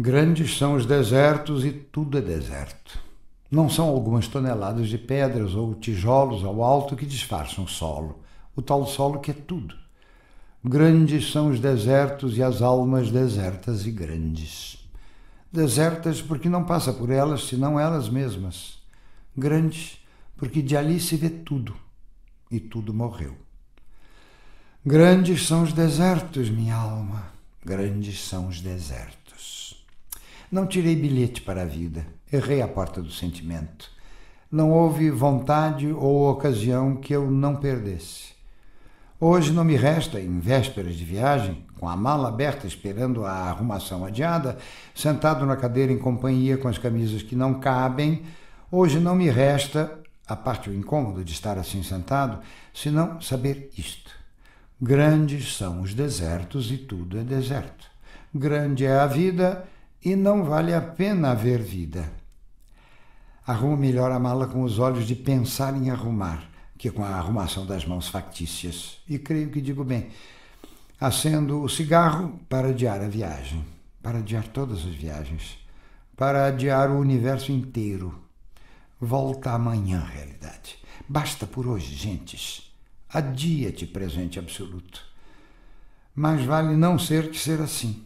Grandes são os desertos e tudo é deserto. Não são algumas toneladas de pedras ou tijolos ao alto que disfarçam o solo, o tal solo que é tudo. Grandes são os desertos e as almas desertas e grandes. Desertas porque não passa por elas senão elas mesmas. Grandes porque de ali se vê tudo e tudo morreu. Grandes são os desertos, minha alma, grandes são os desertos. Não tirei bilhete para a vida, errei a porta do sentimento. Não houve vontade ou ocasião que eu não perdesse. Hoje não me resta, em vésperas de viagem, com a mala aberta esperando a arrumação adiada, sentado na cadeira em companhia com as camisas que não cabem, hoje não me resta, a parte o incômodo de estar assim sentado, senão saber isto. Grandes são os desertos e tudo é deserto. Grande é a vida e não vale a pena haver vida. Arrumo melhor a mala com os olhos de pensar em arrumar, que com a arrumação das mãos factícias. E creio que digo bem. Acendo o cigarro para adiar a viagem, para adiar todas as viagens, para adiar o universo inteiro. Volta amanhã, realidade. Basta por hoje, gentes. Adia-te, presente absoluto. Mais vale não ser que ser assim.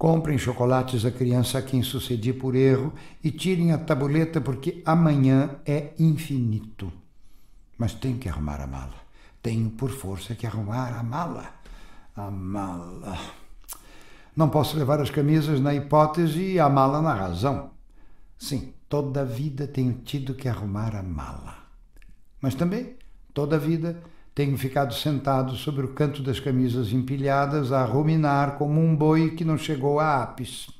Comprem chocolates à criança a quem sucedi por erro e tirem a tabuleta porque amanhã é infinito. Mas tenho que arrumar a mala. Tenho por força que arrumar a mala. A mala. Não posso levar as camisas na hipótese e a mala na razão. Sim, toda a vida tenho tido que arrumar a mala. Mas também, toda a vida, tenho ficado sentado sobre o canto das camisas empilhadas a ruminar como um boi que não chegou a ápice.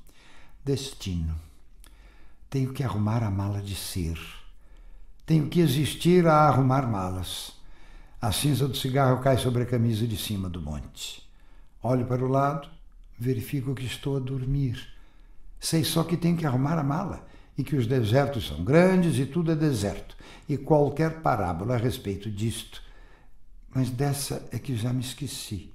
Destino. Tenho que arrumar a mala de ser. Tenho que existir a arrumar malas. A cinza do cigarro cai sobre a camisa de cima do monte. Olho para o lado, verifico que estou a dormir. Sei só que tenho que arrumar a mala e que os desertos são grandes e tudo é deserto. E qualquer parábola a respeito disto mas dessa é que já me esqueci.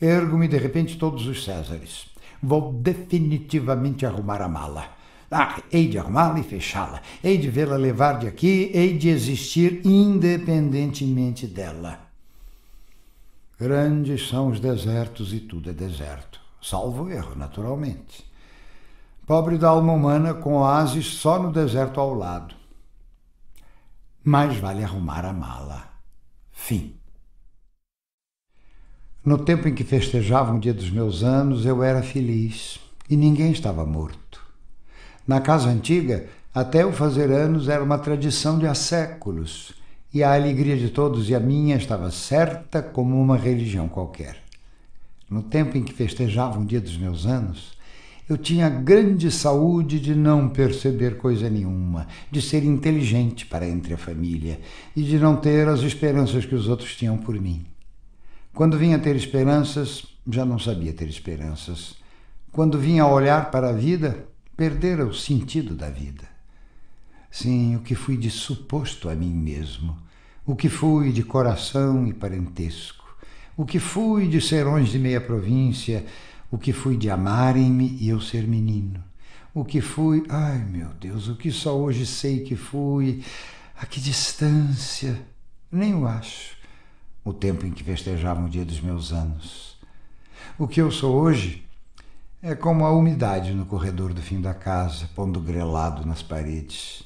Ergo-me de repente todos os Césares. Vou definitivamente arrumar a mala. Ah, hei de arrumá-la e fechá-la. Hei de vê-la levar de aqui, hei de existir independentemente dela. Grandes são os desertos e tudo é deserto. Salvo erro, naturalmente. Pobre da alma humana com oásis só no deserto ao lado. Mais vale arrumar a mala. Fim. No tempo em que festejava o dia dos meus anos, eu era feliz e ninguém estava morto. Na casa antiga, até o fazer anos era uma tradição de há séculos, e a alegria de todos e a minha estava certa como uma religião qualquer. No tempo em que festejava o dia dos meus anos, eu tinha grande saúde de não perceber coisa nenhuma, de ser inteligente para entre a família e de não ter as esperanças que os outros tinham por mim. Quando vinha ter esperanças, já não sabia ter esperanças. Quando vinha olhar para a vida, perdera o sentido da vida. Sim, o que fui de suposto a mim mesmo, o que fui de coração e parentesco, o que fui de serões de meia província, o que fui de amarem-me e eu ser menino. O que fui, ai meu Deus, o que só hoje sei que fui, a que distância, nem o acho, o tempo em que festejavam o dia dos meus anos. O que eu sou hoje é como a umidade no corredor do fim da casa, pondo grelado nas paredes.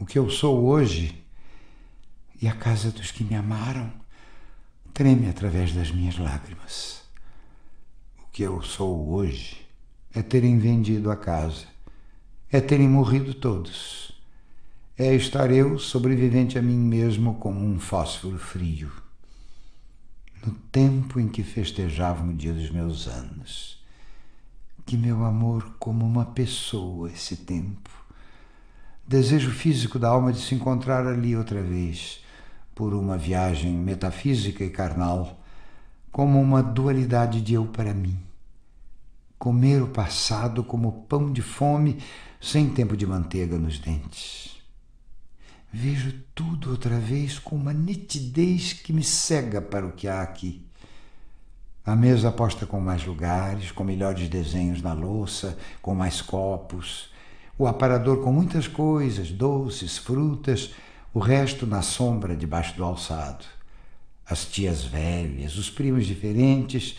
O que eu sou hoje e a casa dos que me amaram treme através das minhas lágrimas que eu sou hoje é terem vendido a casa, é terem morrido todos, é estar eu sobrevivente a mim mesmo como um fósforo frio. No tempo em que festejava o dia dos meus anos, que meu amor como uma pessoa esse tempo, desejo físico da alma de se encontrar ali outra vez, por uma viagem metafísica e carnal, como uma dualidade de eu para mim. Comer o passado como pão de fome, sem tempo de manteiga nos dentes. Vejo tudo outra vez com uma nitidez que me cega para o que há aqui. A mesa posta com mais lugares, com melhores desenhos na louça, com mais copos. O aparador com muitas coisas, doces, frutas, o resto na sombra debaixo do alçado. As tias velhas, os primos diferentes,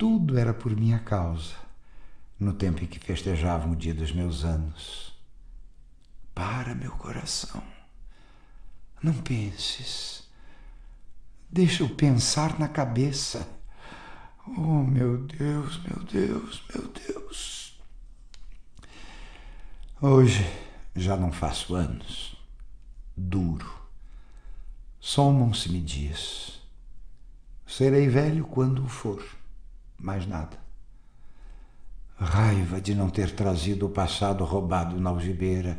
tudo era por minha causa, no tempo em que festejavam o dia dos meus anos. Para, meu coração. Não penses. Deixa eu pensar na cabeça. Oh, meu Deus, meu Deus, meu Deus. Hoje já não faço anos. Duro. Somam-se-me dias. Serei velho quando for. Mais nada. Raiva de não ter trazido o passado roubado na algibeira.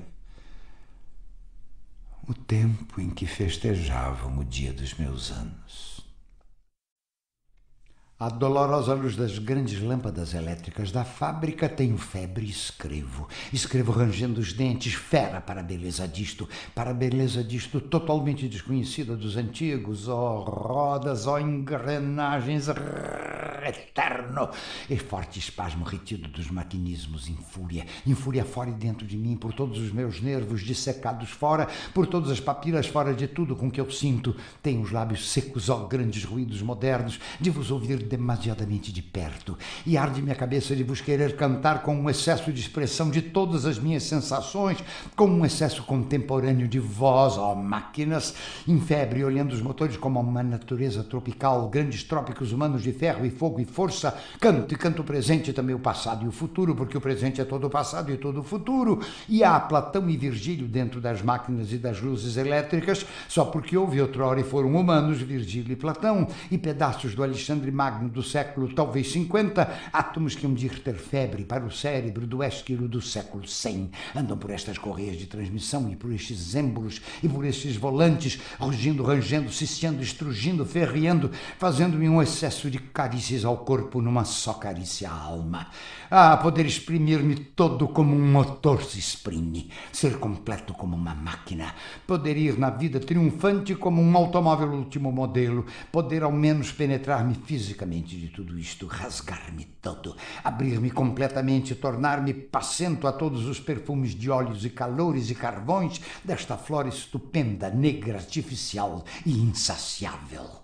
O tempo em que festejavam o dia dos meus anos. A dolorosa luz das grandes lâmpadas elétricas da fábrica tenho febre e escrevo. Escrevo rangendo os dentes, fera para a beleza disto, para a beleza disto totalmente desconhecida dos antigos. Ó oh, rodas, ó oh, engrenagens, eterno! E forte espasmo retido dos maquinismos em fúria, em fúria fora e dentro de mim, por todos os meus nervos dissecados fora, por todas as papilas fora de tudo com que eu sinto. Tenho os lábios secos, ó grandes ruídos modernos, de vos ouvir demasiadamente de perto, e arde minha cabeça de vos querer cantar com um excesso de expressão de todas as minhas sensações, com um excesso contemporâneo de voz, ó máquinas, em febre, olhando os motores como uma natureza tropical, grandes trópicos humanos de ferro e fogo e força, canto e canto o presente também o passado e o futuro, porque o presente é todo o passado e todo o futuro, e há Platão e Virgílio dentro das máquinas e das luzes elétricas, só porque houve outrora e foram humanos, Virgílio e Platão, e pedaços do Alexandre Magno do século talvez 50, átomos que um dia ter febre para o cérebro do Ésquilo do século 100. Andam por estas correias de transmissão e por estes êmbolos e por estes volantes, rugindo, rangendo, ciciando, estrugindo, ferreando, fazendo-me um excesso de carícias ao corpo numa só carícia à alma. Ah, poder exprimir-me todo como um motor se exprime, ser completo como uma máquina, poder ir na vida triunfante como um automóvel último modelo, poder ao menos penetrar-me fisicamente de tudo isto, rasgar-me todo, abrir-me completamente, tornar-me passento a todos os perfumes de óleos e calores e carvões desta flora estupenda, negra, artificial e insaciável.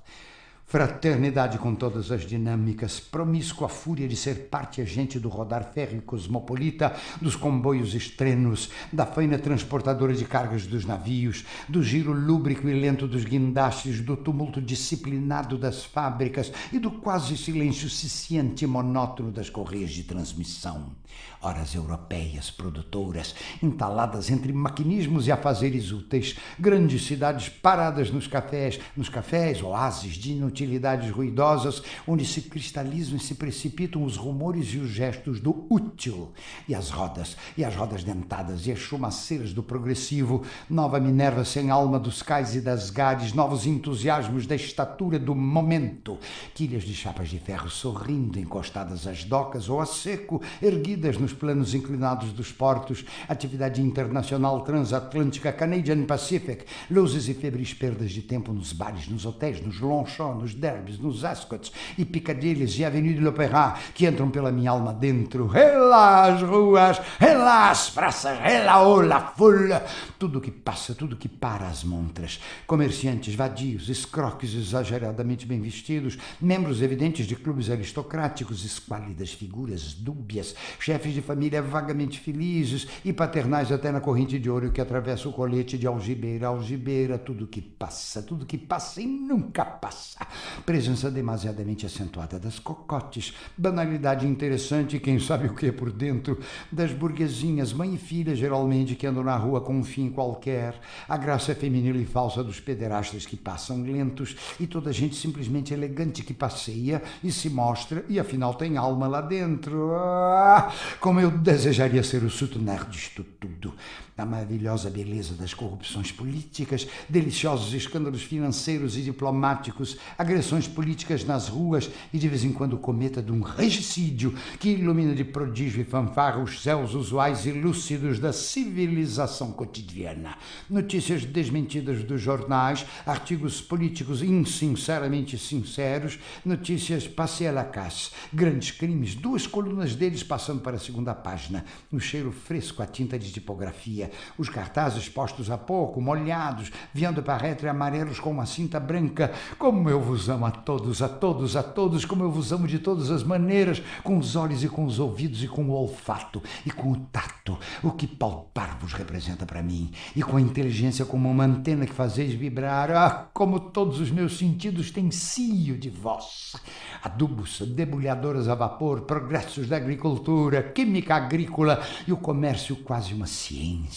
Fraternidade com todas as dinâmicas, promíscua fúria de ser parte agente do rodar férreo cosmopolita, dos comboios estrenos, da faina transportadora de cargas dos navios, do giro lúbrico e lento dos guindastes, do tumulto disciplinado das fábricas e do quase silêncio ciciante e monótono das correias de transmissão. Horas europeias, produtoras, entaladas entre maquinismos e afazeres úteis, grandes cidades paradas nos cafés, nos cafés, oásis de inutilidades ruidosas, onde se cristalizam e se precipitam os rumores e os gestos do útil, e as rodas, e as rodas dentadas, e as chumaceiras do progressivo, nova Minerva sem alma dos cais e das gades, novos entusiasmos da estatura do momento, quilhas de chapas de ferro sorrindo encostadas às docas ou a seco, erguidas nos planos inclinados dos portos, atividade internacional transatlântica Canadian Pacific, luzes e febris perdas de tempo nos bares, nos hotéis, nos Longchamp, nos derbys, nos Ascots e Piccadillys e Avenue de l'Opéra, que entram pela minha alma dentro. Relá as ruas, relá as praças, relá la foule, tudo que passa, tudo que para as montras. Comerciantes vadios, escroques exageradamente bem vestidos, membros evidentes de clubes aristocráticos, esquálidas figuras dúbias, chefes de família vagamente felizes e paternais até na corrente de ouro que atravessa o colete de algibeira a algibeira, tudo que passa, tudo que passa e nunca passa. Presença demasiadamente acentuada das cocotes, banalidade interessante, quem sabe o que é por dentro, das burguesinhas, mãe e filha, geralmente, que andam na rua com um fim qualquer, a graça feminil e falsa dos pederastas que passam lentos e toda gente simplesmente elegante que passeia e se mostra e afinal tem alma lá dentro. Ah, como eu desejaria ser o soutenir disto tudo. Da maravilhosa beleza das corrupções políticas, deliciosos escândalos financeiros e diplomáticos, agressões políticas nas ruas e de vez em quando cometa de um regicídio que ilumina de prodígio e fanfarra os céus usuais e lúcidos da civilização cotidiana. Notícias desmentidas dos jornais, artigos políticos insinceramente sinceros, notícias passe à la grandes crimes, duas colunas deles passando para a segunda página, o cheiro fresco, a tinta de tipografia, os cartazes postos há pouco, molhados, viando para retre amarelos com uma cinta branca. Como eu vos amo a todos, a todos, a todos, como eu vos amo de todas as maneiras, com os olhos e com os ouvidos e com o olfato e com o tato. O que palpar vos representa para mim, e com a inteligência como uma antena que fazeis vibrar. Ah, como todos os meus sentidos têm cio de vós. Adubos, debulhadoras a vapor, progressos da agricultura, química agrícola e o comércio quase uma ciência.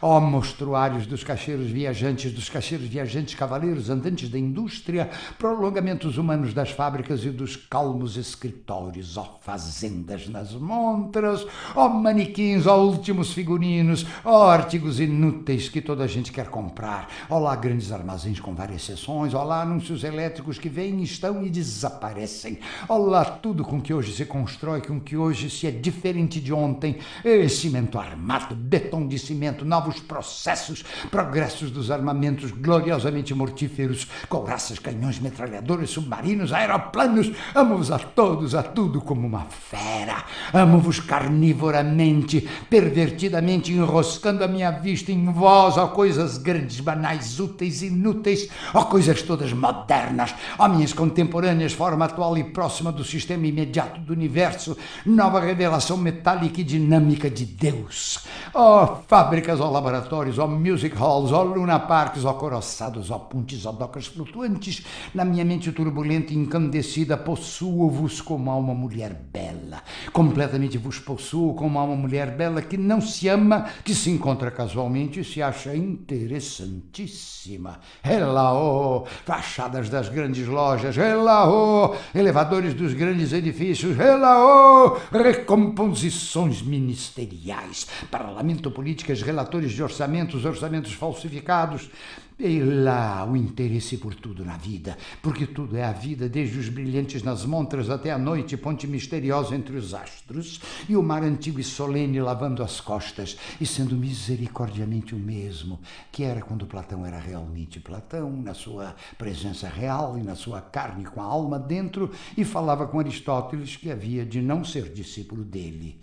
Ó oh, mostruários dos cacheiros viajantes, dos cacheiros viajantes cavaleiros andantes da indústria, prolongamentos humanos das fábricas e dos calmos escritórios, ó oh, fazendas nas montras, ó oh, manequins, ó últimos figurinos, ó artigos inúteis que toda a gente quer comprar, ó lá grandes armazéns com várias seções, ó lá anúncios elétricos que vêm, estão e desaparecem, ó lá tudo com que hoje se constrói, com que hoje se é diferente de ontem, e cimento armado, betom de cimento, novos processos, progressos dos armamentos gloriosamente mortíferos, couraças, canhões, metralhadores, submarinos, aeroplanos. Amo-vos a todos, a tudo como uma fera. Amo-vos carnivoramente, pervertidamente, enroscando a minha vista em vós, ó coisas grandes, banais, úteis, inúteis, ó coisas todas modernas, ó minhas contemporâneas, forma atual e próxima do sistema imediato do universo, nova revelação metálica e dinâmica de Deus. Ó fábricas, ó laboratórios, ó music halls, luna parks, ó coroçados, ó pontes, ó docas flutuantes, na minha mente turbulenta e incandescida, possuo-vos como alma mulher bela. Completamente vos possuo como alma mulher bela que não se ama, que se encontra casualmente e se acha interessantíssima. Elaô, fachadas das grandes lojas, elaô, elevadores dos grandes edifícios, elaô, recomposições ministeriais, parlamento políticas, relatores de orçamentos, orçamentos falsificados. E lá o interesse por tudo na vida, porque tudo é a vida, desde os brilhantes nas montras até a noite, ponte misteriosa entre os astros, e o mar antigo e solene lavando as costas e sendo misericordiamente o mesmo que era quando Platão era realmente Platão, na sua presença real e na sua carne com a alma dentro, e falava com Aristóteles que havia de não ser discípulo dele.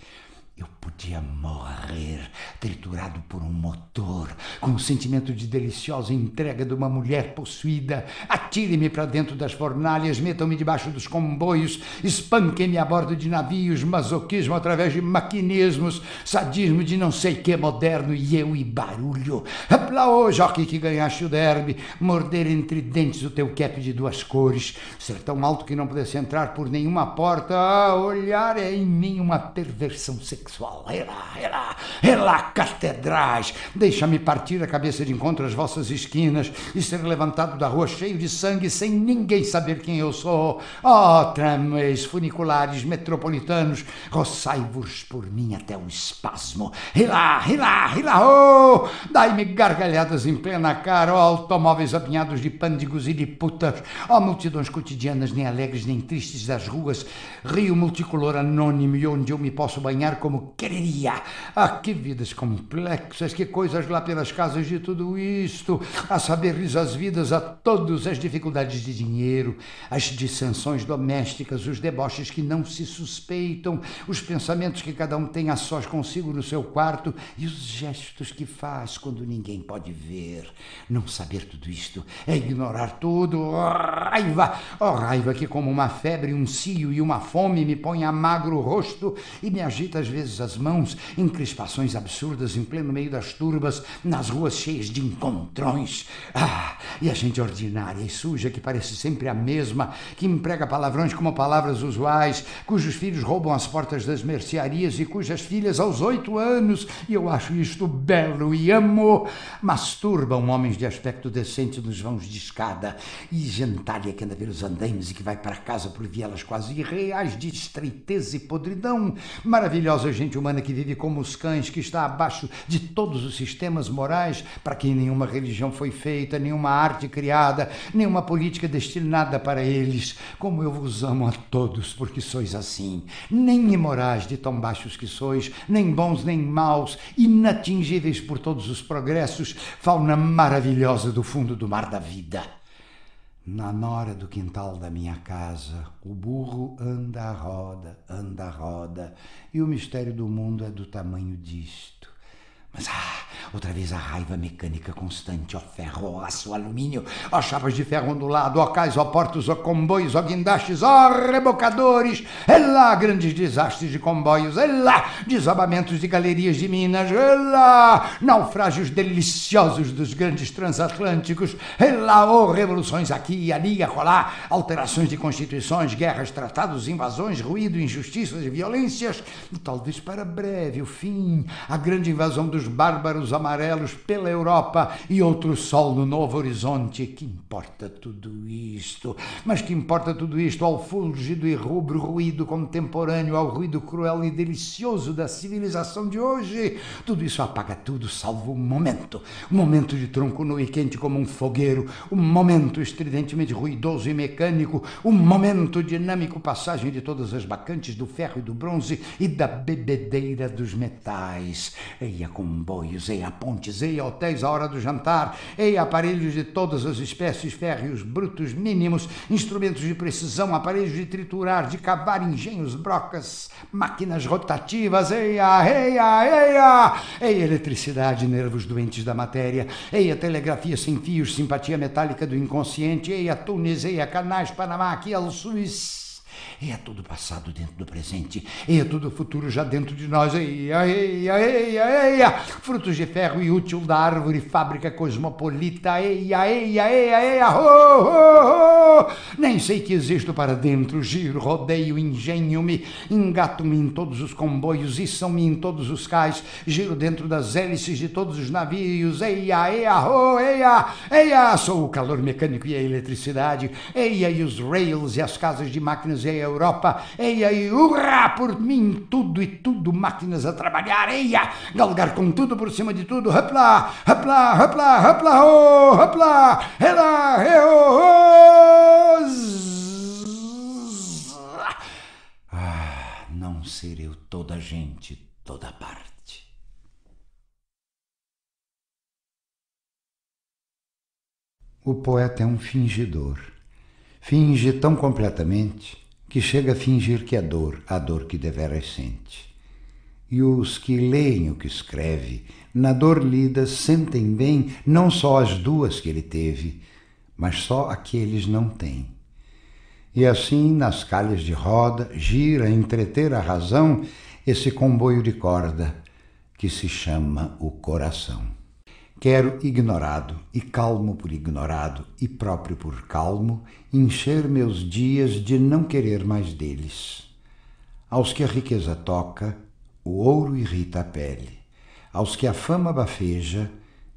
Eu podia morrer triturado por um motor, com o sentimento de deliciosa entrega de uma mulher possuída. Atire-me para dentro das fornalhas, metam-me debaixo dos comboios, espanquem-me a bordo de navios, masoquismo através de maquinismos, sadismo de não sei que moderno e eu e barulho. Aplaô, jockey que ganhaste o derby, morder entre dentes o teu cap de duas cores, ser tão alto que não pudesse entrar por nenhuma porta, ah, olhar é em mim uma perversão sexual sexual. Ela, ela, ela, catedrais, deixa-me partir a cabeça de encontro às vossas esquinas e ser levantado da rua cheio de sangue sem ninguém saber quem eu sou. Oh, tramways, funiculares, metropolitanos, roçai-vos por mim até o espasmo. Ela, ela, ela, oh! Dai-me gargalhadas em plena cara, ó, oh, automóveis apinhados de pândigos e de putas, ó, oh, multidões cotidianas, nem alegres nem tristes das ruas, rio multicolor anônimo e onde eu me posso banhar como quereria. Ah, que vidas complexas, que coisas lá pelas casas de tudo isto, a saber-lhes as vidas a todos, as dificuldades de dinheiro, as dissensões domésticas, os deboches que não se suspeitam, os pensamentos que cada um tem a sós consigo no seu quarto e os gestos que faz quando ninguém pode ver. Não saber tudo isto é ignorar tudo. Oh, raiva! Oh, raiva que como uma febre, um cio e uma fome me põe a magro rosto e me agita às vezes vezes as mãos em crispações absurdas em pleno meio das turbas, nas ruas cheias de encontrões. Ah, e a gente ordinária e suja que parece sempre a mesma, que emprega palavrões como palavras usuais, cujos filhos roubam as portas das mercearias e cujas filhas aos oito anos, e eu acho isto belo e amo, masturbam homens de aspecto decente nos vãos de escada e gentalha que anda pelos andaimes e que vai para casa por vielas quase irreais de estreiteza e podridão, maravilhosas gente humana que vive como os cães, que está abaixo de todos os sistemas morais, para quem nenhuma religião foi feita, nenhuma arte criada, nenhuma política destinada para eles. Como eu vos amo a todos, porque sois assim, nem imorais de tão baixos que sois, nem bons nem maus, inatingíveis por todos os progressos, fauna maravilhosa do fundo do mar da vida. Na nora do quintal da minha casa, o burro anda a roda, anda a roda, e o mistério do mundo é do tamanho disto. Mas ah, outra vez a raiva mecânica constante, ó ferro, ó aço, alumínio, ó chapas de ferro ondulado, ó cais, ó portos, ó comboios, ó guindastes, ó rebocadores, é lá grandes desastres de comboios, é lá desabamentos de galerias de minas, é lá naufrágios deliciosos dos grandes transatlânticos, é lá, ó revoluções aqui e ali e acolá, alterações de constituições, guerras, tratados, invasões, ruído, injustiças e violências, e talvez para breve o fim, a grande invasão dos bárbaros amarelos pela Europa e outro sol no novo horizonte. Que importa tudo isto? Mas que importa tudo isto ao fúlgido e rubro ruído contemporâneo, ao ruído cruel e delicioso da civilização de hoje? Tudo isso apaga tudo, salvo um momento. Um momento de tronco nu e quente como um fogueiro, um momento estridentemente ruidoso e mecânico, um momento dinâmico, passagem de todas as bacantes do ferro e do bronze e da bebedeira dos metais. Eia, com comboios, ei a pontes, ei a hotéis à hora do jantar, ei aparelhos de todas as espécies, férreos brutos mínimos, instrumentos de precisão, aparelhos de triturar, de cavar, engenhos, brocas, máquinas rotativas, ei a, ei a, ei a, ei eletricidade, nervos doentes da matéria, ei a telegrafia sem fios, simpatia metálica do inconsciente, ei a túneis, ei a canais, Panamá, aqui, El Suíça, é tudo passado dentro do presente, é tudo futuro já dentro de nós. Eia, eia, eia, eia. Frutos de ferro e útil da árvore, fábrica cosmopolita. Eia, eia, eia, eia. Ho. Nem sei que existo para dentro. Giro, rodeio, engenho-me, engato-me em todos os comboios, içam-me em todos os cais. Giro dentro das hélices de todos os navios. Eia, eia, ho, eia, eia. Sou o calor mecânico e a eletricidade. Eia, e os rails e as casas de máquinas e a Europa, eia e hurra por mim, tudo e tudo, máquinas a trabalhar, eia, galgar com tudo por cima de tudo, hopla, hopla, hopla, hopla, oh, hopla, ela, oh, Ah, não ser eu toda gente, toda parte. O poeta é um fingidor. Finge tão completamente que chega a fingir que é dor, a dor que deveras sente. E os que leem o que escreve, na dor lida, sentem bem não só as duas que ele teve, mas só a que eles não têm. E assim, nas calhas de roda, gira entreter a razão esse comboio de corda que se chama o coração. Quero, ignorado, e calmo por ignorado, e próprio por calmo, encher meus dias de não querer mais deles. Aos que a riqueza toca, o ouro irrita a pele. Aos que a fama bafeja,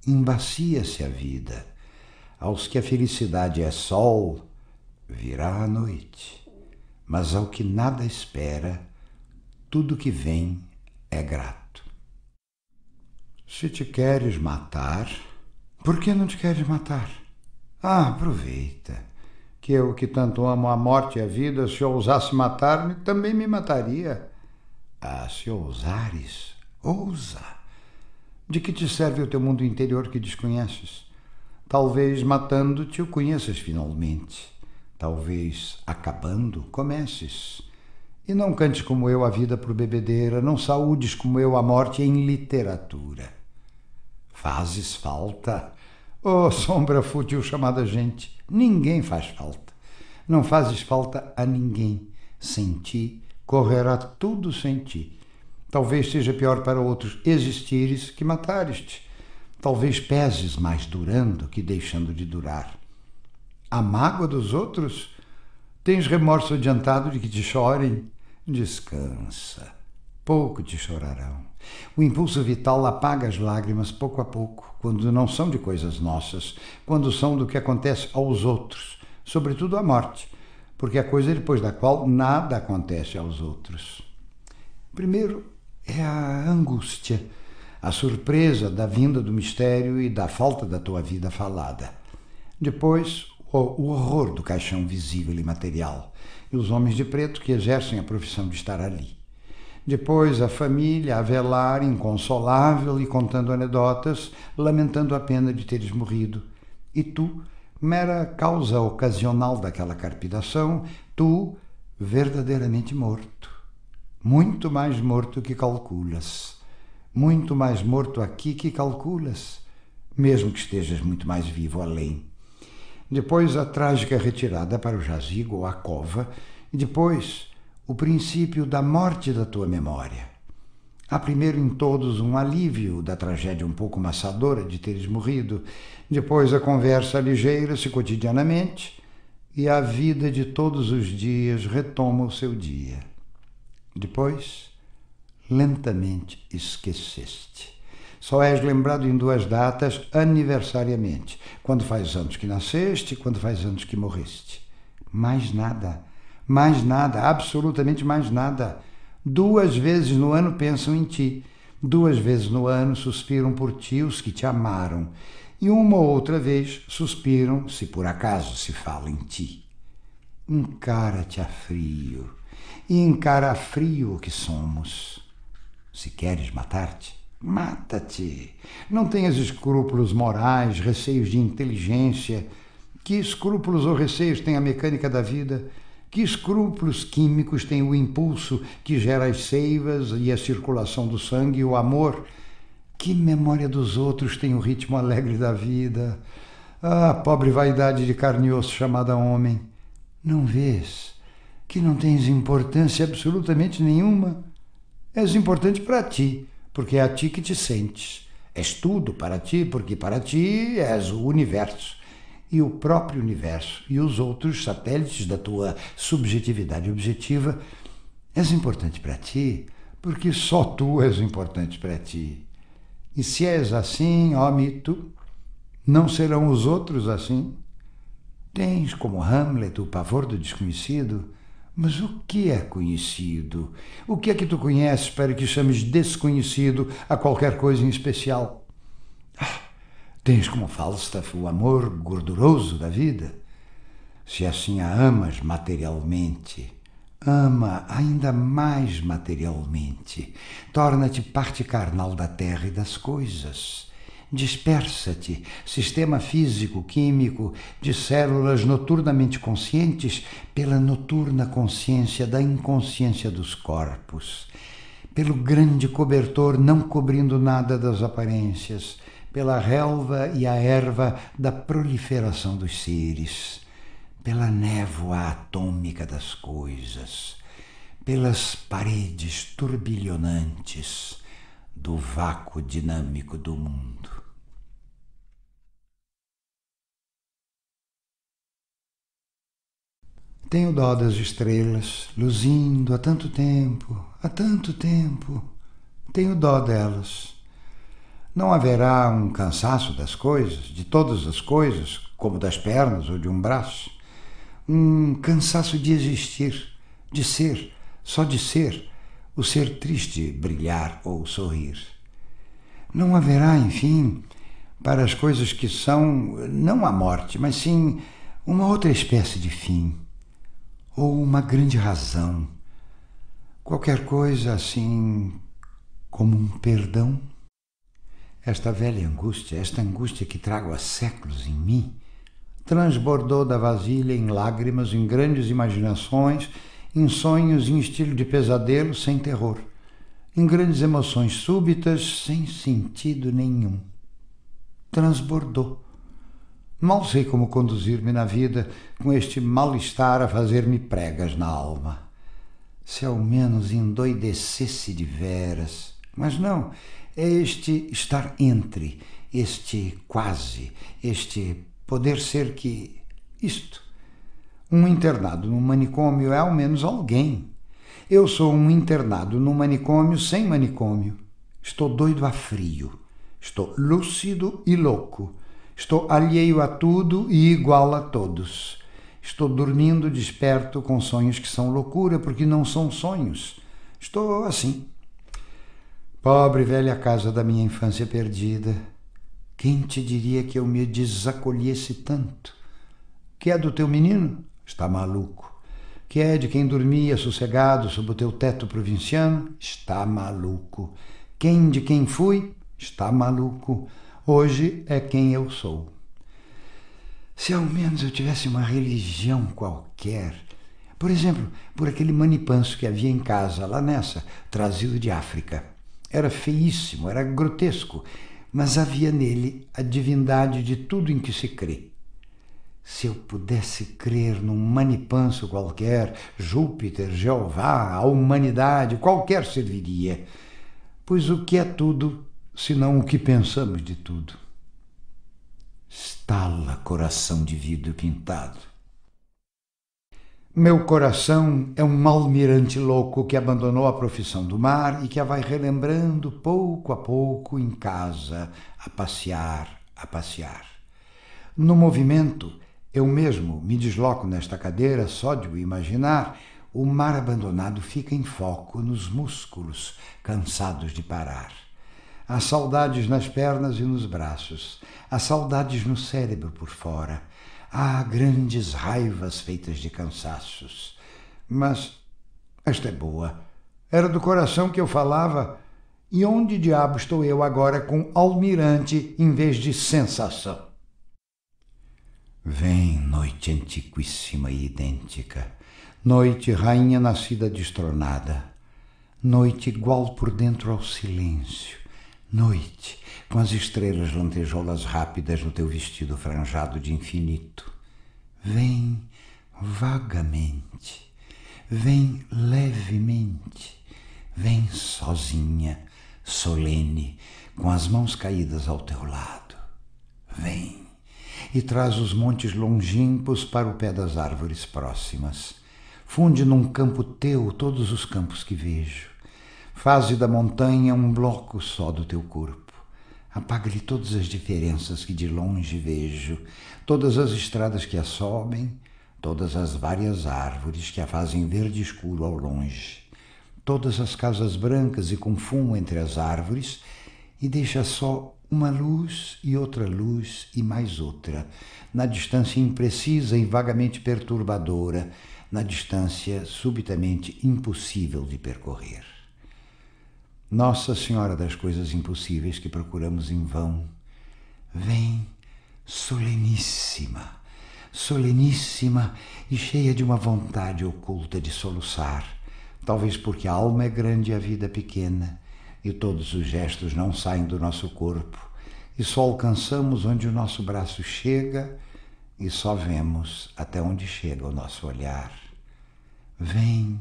embacia-se a vida. Aos que a felicidade é sol, virá a noite. Mas ao que nada espera, tudo que vem é grato. Se te queres matar, por que não te queres matar? Ah, aproveita, que eu que tanto amo a morte e a vida, se ousasse matar-me, também me mataria. Ah, se ousares, ousa. De que te serve o teu mundo interior que desconheces? Talvez matando-te o conheças finalmente. Talvez acabando comeces. E não cantes como eu a vida por bebedeira, não saúdes como eu a morte em literatura. Fazes falta? Oh, sombra fútil chamada gente, ninguém faz falta. Não fazes falta a ninguém. Sem ti, correrá tudo sem ti. Talvez seja pior para outros existires que matares-te. Talvez peses mais durando que deixando de durar. A mágoa dos outros? Tens remorso adiantado de que te chorem? Descansa pouco te chorarão. O impulso vital apaga as lágrimas pouco a pouco, quando não são de coisas nossas, quando são do que acontece aos outros, sobretudo a morte, porque é coisa depois da qual nada acontece aos outros. Primeiro, é a angústia, a surpresa da vinda do mistério e da falta da tua vida falada. Depois, o horror do caixão visível e material e os homens de preto que exercem a profissão de estar ali. Depois, a família a velar, inconsolável e contando anedotas, lamentando a pena de teres morrido. E tu, mera causa ocasional daquela carpidação, tu, verdadeiramente morto. Muito mais morto que calculas. Muito mais morto aqui que calculas, mesmo que estejas muito mais vivo além. Depois, a trágica retirada para o jazigo ou a cova, e depois, o princípio da morte da tua memória. Há primeiro em todos um alívio da tragédia um pouco maçadora de teres morrido, depois a conversa ligeira-se cotidianamente e a vida de todos os dias retoma o seu dia. Depois, lentamente esqueceste. Só és lembrado em duas datas aniversariamente: quando faz anos que nasceste quando faz anos que morreste. Mais nada, mais nada, absolutamente mais nada. Duas vezes no ano pensam em ti, duas vezes no ano suspiram por ti os que te amaram, e uma ou outra vez suspiram se por acaso se fala em ti. Encara-te a frio, e encara a frio o que somos. Se queres matar-te, mata-te. Não tenhas escrúpulos morais, receios de inteligência. Que escrúpulos ou receios tem a mecânica da vida? Que escrúpulos químicos tem o impulso que gera as seivas e a circulação do sangue e o amor? Que memória dos outros tem o ritmo alegre da vida? Ah, pobre vaidade de carne e osso chamada homem! Não vês que não tens importância absolutamente nenhuma? És importante para ti, porque é a ti que te sentes. És tudo para ti, porque para ti és o universo. E o próprio universo e os outros satélites da tua subjetividade objetiva. És importante para ti, porque só tu és importante para ti. E se és assim, ó mito, não serão os outros assim? Tens, como Hamlet, o pavor do desconhecido? Mas o que é conhecido? O que é que tu conheces para que chames desconhecido a qualquer coisa em especial? Ah, tens como Falstaff o amor gorduroso da vida? Se assim a amas materialmente, ama ainda mais materialmente. Torna-te parte carnal da terra e das coisas. Dispersa-te, sistema físico-químico de células noturnamente conscientes pela noturna consciência da inconsciência dos corpos, pelo grande cobertor não cobrindo nada das aparências, pela relva e a erva da proliferação dos seres, pela névoa atômica das coisas, pelas paredes turbilhonantes do vácuo dinâmico do mundo. Tenho dó das estrelas, luzindo há tanto tempo, há tanto tempo. Tenho dó delas. Não haverá um cansaço das coisas, de todas as coisas, como das pernas ou de um braço. Um cansaço de existir, de ser, só de ser, o ser triste brilhar ou sorrir. Não haverá, enfim, para as coisas que são, não a morte, mas sim uma outra espécie de fim ou uma grande razão, qualquer coisa assim como um perdão. Esta velha angústia, esta angústia que trago há séculos em mim, transbordou da vasilha em lágrimas, em grandes imaginações, em sonhos em estilo de pesadelo sem terror, em grandes emoções súbitas sem sentido nenhum. Transbordou Mal sei como conduzir-me na vida com este mal-estar a fazer-me pregas na alma. Se ao menos endoidecesse de veras. Mas não, é este estar entre, este quase, este poder ser que. Isto. Um internado num manicômio é ao menos alguém. Eu sou um internado num manicômio sem manicômio. Estou doido a frio. Estou lúcido e louco Estou alheio a tudo e igual a todos. Estou dormindo desperto com sonhos que são loucura, porque não são sonhos. Estou assim. Pobre velha casa da minha infância perdida, quem te diria que eu me desacolhesse tanto? Que é do teu menino? Está maluco. Que é de quem dormia sossegado sob o teu teto provinciano? Está maluco. Quem de quem fui? Está maluco. Hoje é quem eu sou. Se ao menos eu tivesse uma religião qualquer, por exemplo, por aquele manipanso que havia em casa, lá nessa, trazido de África era feíssimo, era grotesco, mas havia nele a divindade de tudo em que se crê. Se eu pudesse crer num manipanso qualquer, Júpiter, Jeová, a humanidade, qualquer serviria. Pois o que é tudo, senão o que pensamos de tudo? Estala coração de vidro pintado. Meu coração é um almirante louco que abandonou a profissão do mar e que a vai relembrando pouco a pouco em casa, a passear, a passear. No movimento, eu mesmo me desloco nesta cadeira só de o imaginar, o mar abandonado fica em foco nos músculos, cansados de parar. Há saudades nas pernas e nos braços, há saudades no cérebro por fora Há grandes raivas feitas de cansaços. Mas esta é boa. Era do coração que eu falava. E onde diabo estou eu agora com almirante em vez de sensação? Vem, noite antiquíssima e idêntica, noite rainha nascida destronada, noite igual por dentro ao silêncio, Noite, com as estrelas lantejoulas rápidas no teu vestido franjado de infinito, vem vagamente, vem levemente, vem sozinha, solene, com as mãos caídas ao teu lado. Vem e traz os montes longínquos para o pé das árvores próximas. Funde num campo teu todos os campos que vejo Faze da montanha um bloco só do teu corpo. Apaga-lhe todas as diferenças que de longe vejo, todas as estradas que a sobem, todas as várias árvores que a fazem verde escuro ao longe, todas as casas brancas e com fumo entre as árvores, e deixa só uma luz e outra luz e mais outra, na distância imprecisa e vagamente perturbadora, na distância subitamente impossível de percorrer. Nossa Senhora das coisas impossíveis que procuramos em vão, vem soleníssima, soleníssima e cheia de uma vontade oculta de soluçar, talvez porque a alma é grande e a vida pequena, e todos os gestos não saem do nosso corpo, e só alcançamos onde o nosso braço chega e só vemos até onde chega o nosso olhar. Vem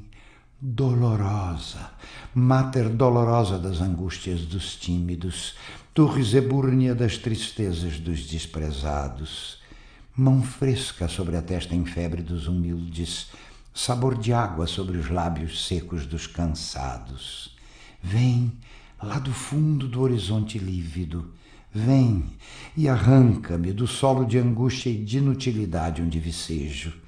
dolorosa, mater dolorosa das angústias dos tímidos, torres ebúrnea das tristezas dos desprezados, mão fresca sobre a testa em febre dos humildes, sabor de água sobre os lábios secos dos cansados. Vem lá do fundo do horizonte lívido, vem e arranca-me do solo de angústia e de inutilidade onde vicejo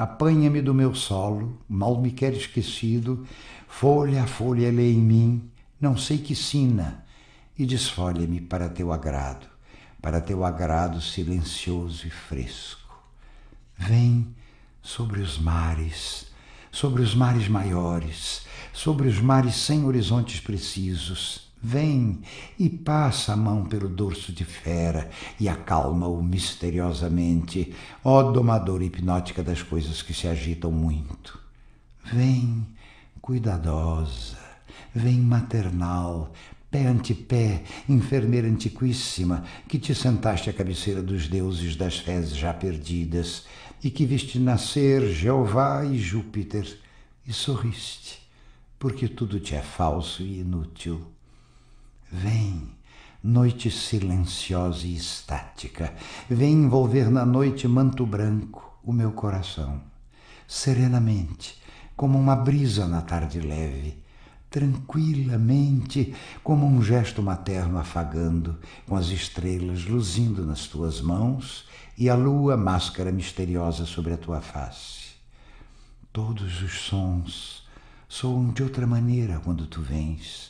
Apanha-me do meu solo, mal me quer esquecido, folha a folha lê em mim, não sei que sina, e desfolha-me para teu agrado, para teu agrado silencioso e fresco. Vem sobre os mares, sobre os mares maiores, sobre os mares sem horizontes precisos, Vem e passa a mão pelo dorso de fera e acalma-o misteriosamente, ó domadora hipnótica das coisas que se agitam muito. Vem cuidadosa, vem maternal, pé ante pé, enfermeira antiquíssima, que te sentaste à cabeceira dos deuses das fezes já perdidas e que viste nascer Jeová e Júpiter e sorriste, porque tudo te é falso e inútil. Vem, noite silenciosa e estática, vem envolver na noite manto branco o meu coração, serenamente, como uma brisa na tarde leve, tranquilamente, como um gesto materno afagando, com as estrelas luzindo nas tuas mãos e a lua máscara misteriosa sobre a tua face. Todos os sons soam de outra maneira quando tu vens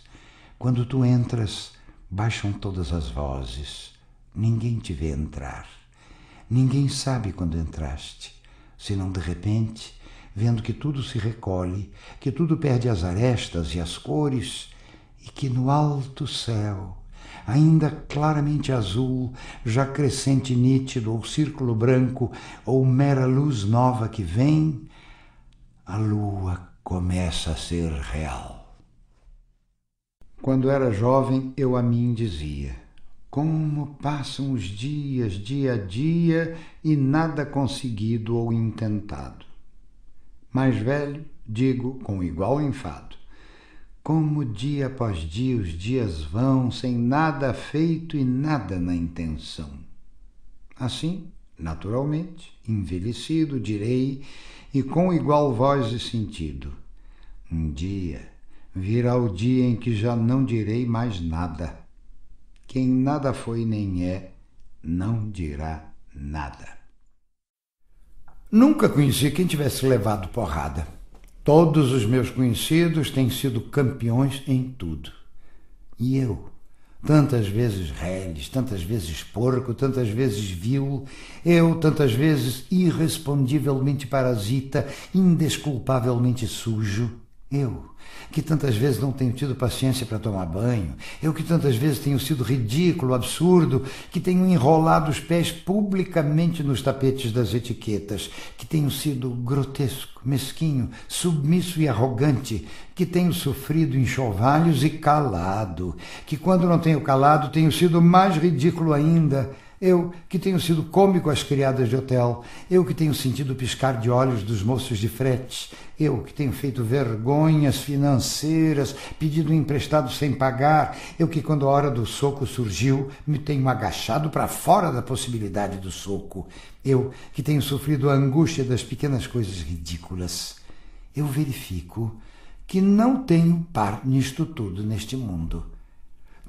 Quando tu entras, baixam todas as vozes. Ninguém te vê entrar. Ninguém sabe quando entraste, senão de repente, vendo que tudo se recolhe, que tudo perde as arestas e as cores, e que no alto céu, ainda claramente azul, já crescente nítido, ou círculo branco, ou mera luz nova que vem, a lua começa a ser real. Quando era jovem, eu a mim dizia: Como passam os dias, dia a dia, e nada conseguido ou intentado. Mais velho, digo com igual enfado: Como dia após dia os dias vão, sem nada feito e nada na intenção. Assim, naturalmente, envelhecido, direi, e com igual voz e sentido: Um dia virá o dia em que já não direi mais nada. Quem nada foi nem é, não dirá nada. Nunca conheci quem tivesse levado porrada. Todos os meus conhecidos têm sido campeões em tudo. E eu? Tantas vezes reles, tantas vezes porco, tantas vezes vil, eu tantas vezes irrespondivelmente parasita, indesculpavelmente sujo, eu, que tantas vezes não tenho tido paciência para tomar banho, eu que tantas vezes tenho sido ridículo, absurdo, que tenho enrolado os pés publicamente nos tapetes das etiquetas, que tenho sido grotesco, mesquinho, submisso e arrogante, que tenho sofrido enxovalhos e calado, que quando não tenho calado tenho sido mais ridículo ainda eu que tenho sido cômico às criadas de hotel, eu que tenho sentido piscar de olhos dos moços de frete, eu que tenho feito vergonhas financeiras, pedido emprestado sem pagar, eu que quando a hora do soco surgiu, me tenho agachado para fora da possibilidade do soco, eu que tenho sofrido a angústia das pequenas coisas ridículas, eu verifico que não tenho par nisto tudo neste mundo.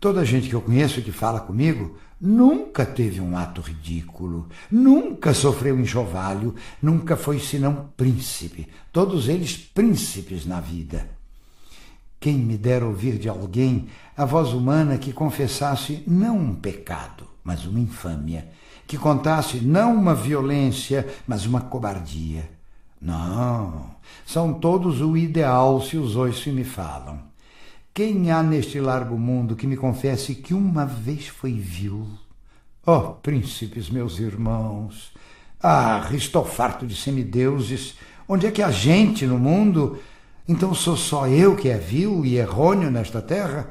Toda a gente que eu conheço que fala comigo nunca teve um ato ridículo, nunca sofreu enxovalho, nunca foi senão príncipe. Todos eles príncipes na vida. Quem me dera ouvir de alguém a voz humana que confessasse não um pecado, mas uma infâmia, que contasse não uma violência, mas uma cobardia. Não, são todos o ideal se os oiço me falam. Quem há neste largo mundo que me confesse que uma vez foi vil? Oh, príncipes, meus irmãos! Ah, estou farto de semideuses! Onde é que há gente no mundo? Então sou só eu que é vil e errôneo nesta terra?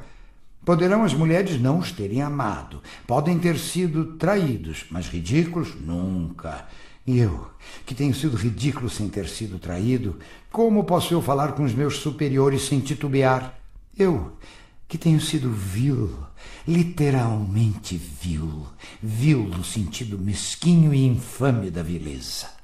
Poderão as mulheres não os terem amado, podem ter sido traídos, mas ridículos nunca. Eu, que tenho sido ridículo sem ter sido traído, como posso eu falar com os meus superiores sem titubear? Eu, que tenho sido vil, literalmente vil, vil no sentido mesquinho e infame da vileza.